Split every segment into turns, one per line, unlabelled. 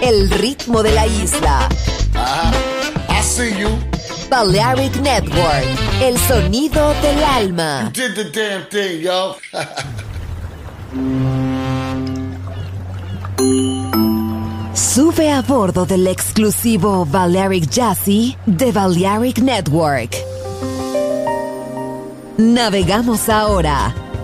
El ritmo de la isla.
I see you.
Balearic Network. El sonido del alma.
You did the damn thing, yo.
Sube a bordo del exclusivo Balearic Jazzy de Balearic Network. Navegamos ahora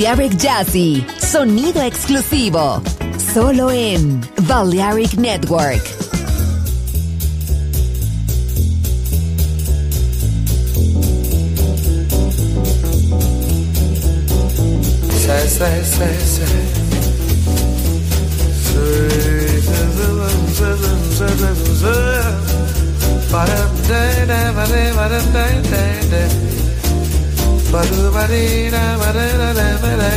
Balearic Jazzy, sonido exclusivo, solo en Balearic Network.
say, say, say, say. Say,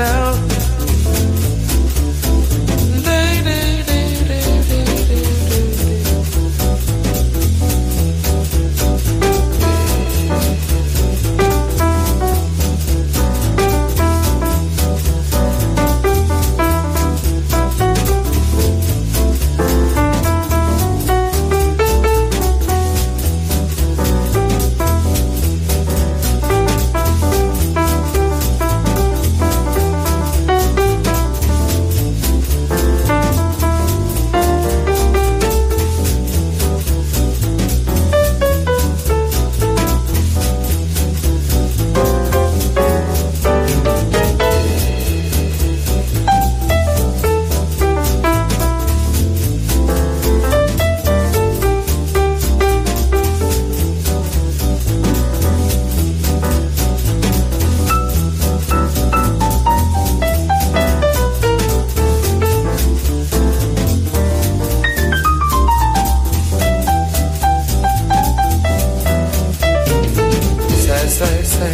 do.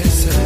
said